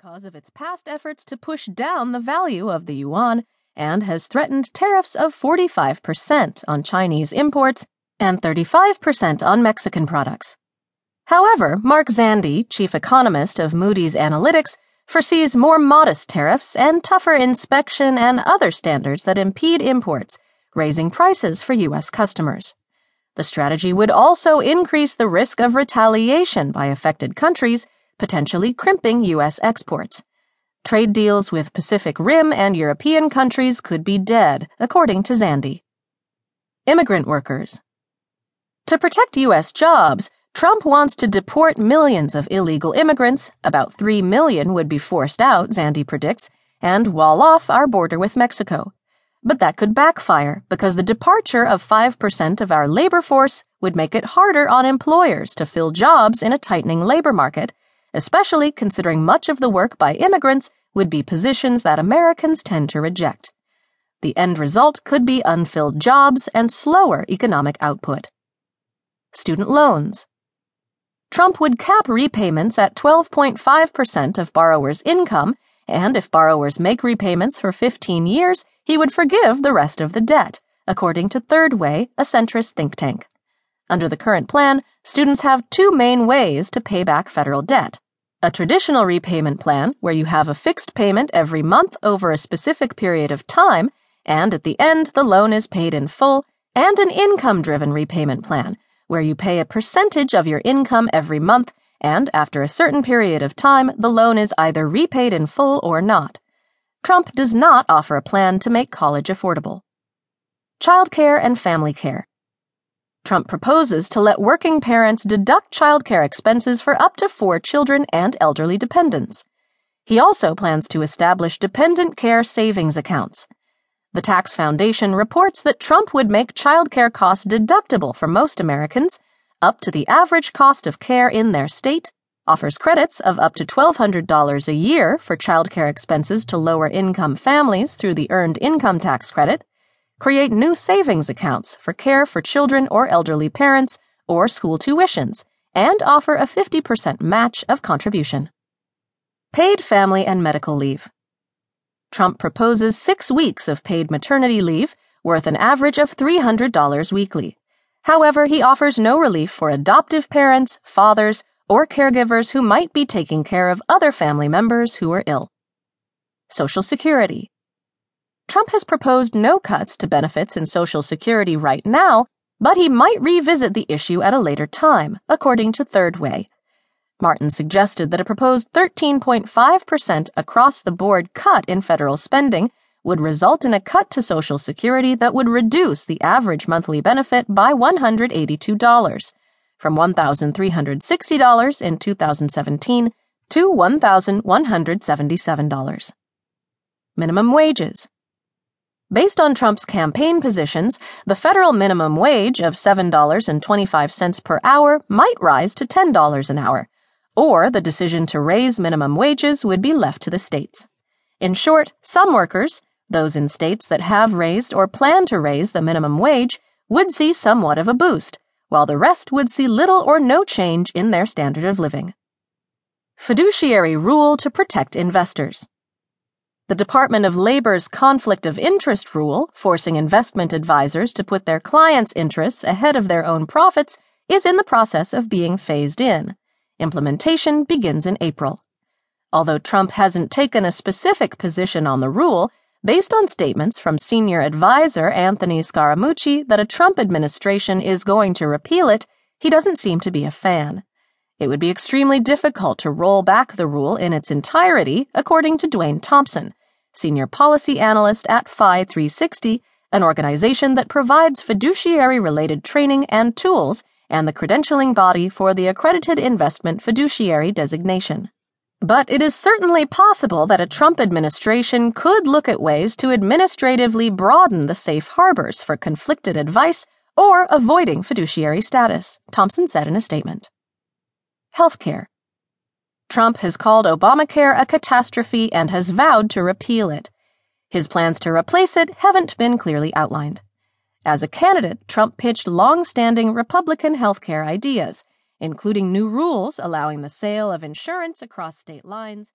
because of its past efforts to push down the value of the yuan and has threatened tariffs of 45% on Chinese imports and 35% on Mexican products. However, Mark Zandi, chief economist of Moody's Analytics, foresees more modest tariffs and tougher inspection and other standards that impede imports, raising prices for U.S. customers. The strategy would also increase the risk of retaliation by affected countries, potentially crimping U.S. exports. Trade deals with Pacific Rim and European countries could be dead, according to Zandi. Immigrant workers. To protect U.S. jobs, Trump wants to deport millions of illegal immigrants. About 3 million would be forced out, Zandi predicts, and wall off our border with Mexico. But that could backfire because the departure of 5% of our labor force would make it harder on employers to fill jobs in a tightening labor market, especially considering much of the work by immigrants would be positions that Americans tend to reject. The end result could be unfilled jobs and slower economic output. Student loans. Trump would cap repayments at 12.5% of borrowers' income, and if borrowers make repayments for 15 years, he would forgive the rest of the debt, according to Third Way, a centrist think tank. Under the current plan, students have two main ways to pay back federal debt a traditional repayment plan, where you have a fixed payment every month over a specific period of time, and at the end, the loan is paid in full, and an income driven repayment plan, where you pay a percentage of your income every month, and after a certain period of time, the loan is either repaid in full or not. Trump does not offer a plan to make college affordable. Childcare and family care. Trump proposes to let working parents deduct childcare expenses for up to four children and elderly dependents. He also plans to establish dependent care savings accounts. The Tax Foundation reports that Trump would make childcare costs deductible for most Americans, up to the average cost of care in their state, offers credits of up to $1,200 a year for childcare expenses to lower income families through the Earned Income Tax Credit, create new savings accounts for care for children or elderly parents or school tuitions, and offer a 50% match of contribution. Paid family and medical leave. Trump proposes six weeks of paid maternity leave, worth an average of $300 weekly. However, he offers no relief for adoptive parents, fathers, or caregivers who might be taking care of other family members who are ill. Social Security. Trump has proposed no cuts to benefits in Social Security right now, but he might revisit the issue at a later time, according to Third Way. Martin suggested that a proposed 13.5% across the board cut in federal spending would result in a cut to Social Security that would reduce the average monthly benefit by $182 from $1,360 in 2017 to $1,177. Minimum wages. Based on Trump's campaign positions, the federal minimum wage of $7.25 per hour might rise to $10 an hour, or the decision to raise minimum wages would be left to the states. In short, some workers, those in states that have raised or plan to raise the minimum wage, would see somewhat of a boost while the rest would see little or no change in their standard of living. Fiduciary rule to protect investors. The Department of Labor's conflict of interest rule, forcing investment advisors to put their clients' interests ahead of their own profits, is in the process of being phased in. Implementation begins in April. Although Trump hasn't taken a specific position on the rule, based on statements from senior advisor Anthony Scaramucci that a Trump administration is going to repeal it, he doesn't seem to be a fan. It would be extremely difficult to roll back the rule in its entirety, according to Dwayne Thompson, senior policy analyst at FI 360, an organization that provides fiduciary related training and tools and the credentialing body for the accredited investment fiduciary designation. But it is certainly possible that a Trump administration could look at ways to administratively broaden the safe harbors for conflicted advice or avoiding fiduciary status, Thompson said in a statement. Healthcare. Trump has called Obamacare a catastrophe and has vowed to repeal it. His plans to replace it haven't been clearly outlined. As a candidate, Trump pitched long standing Republican healthcare ideas including new rules allowing the sale of insurance across state lines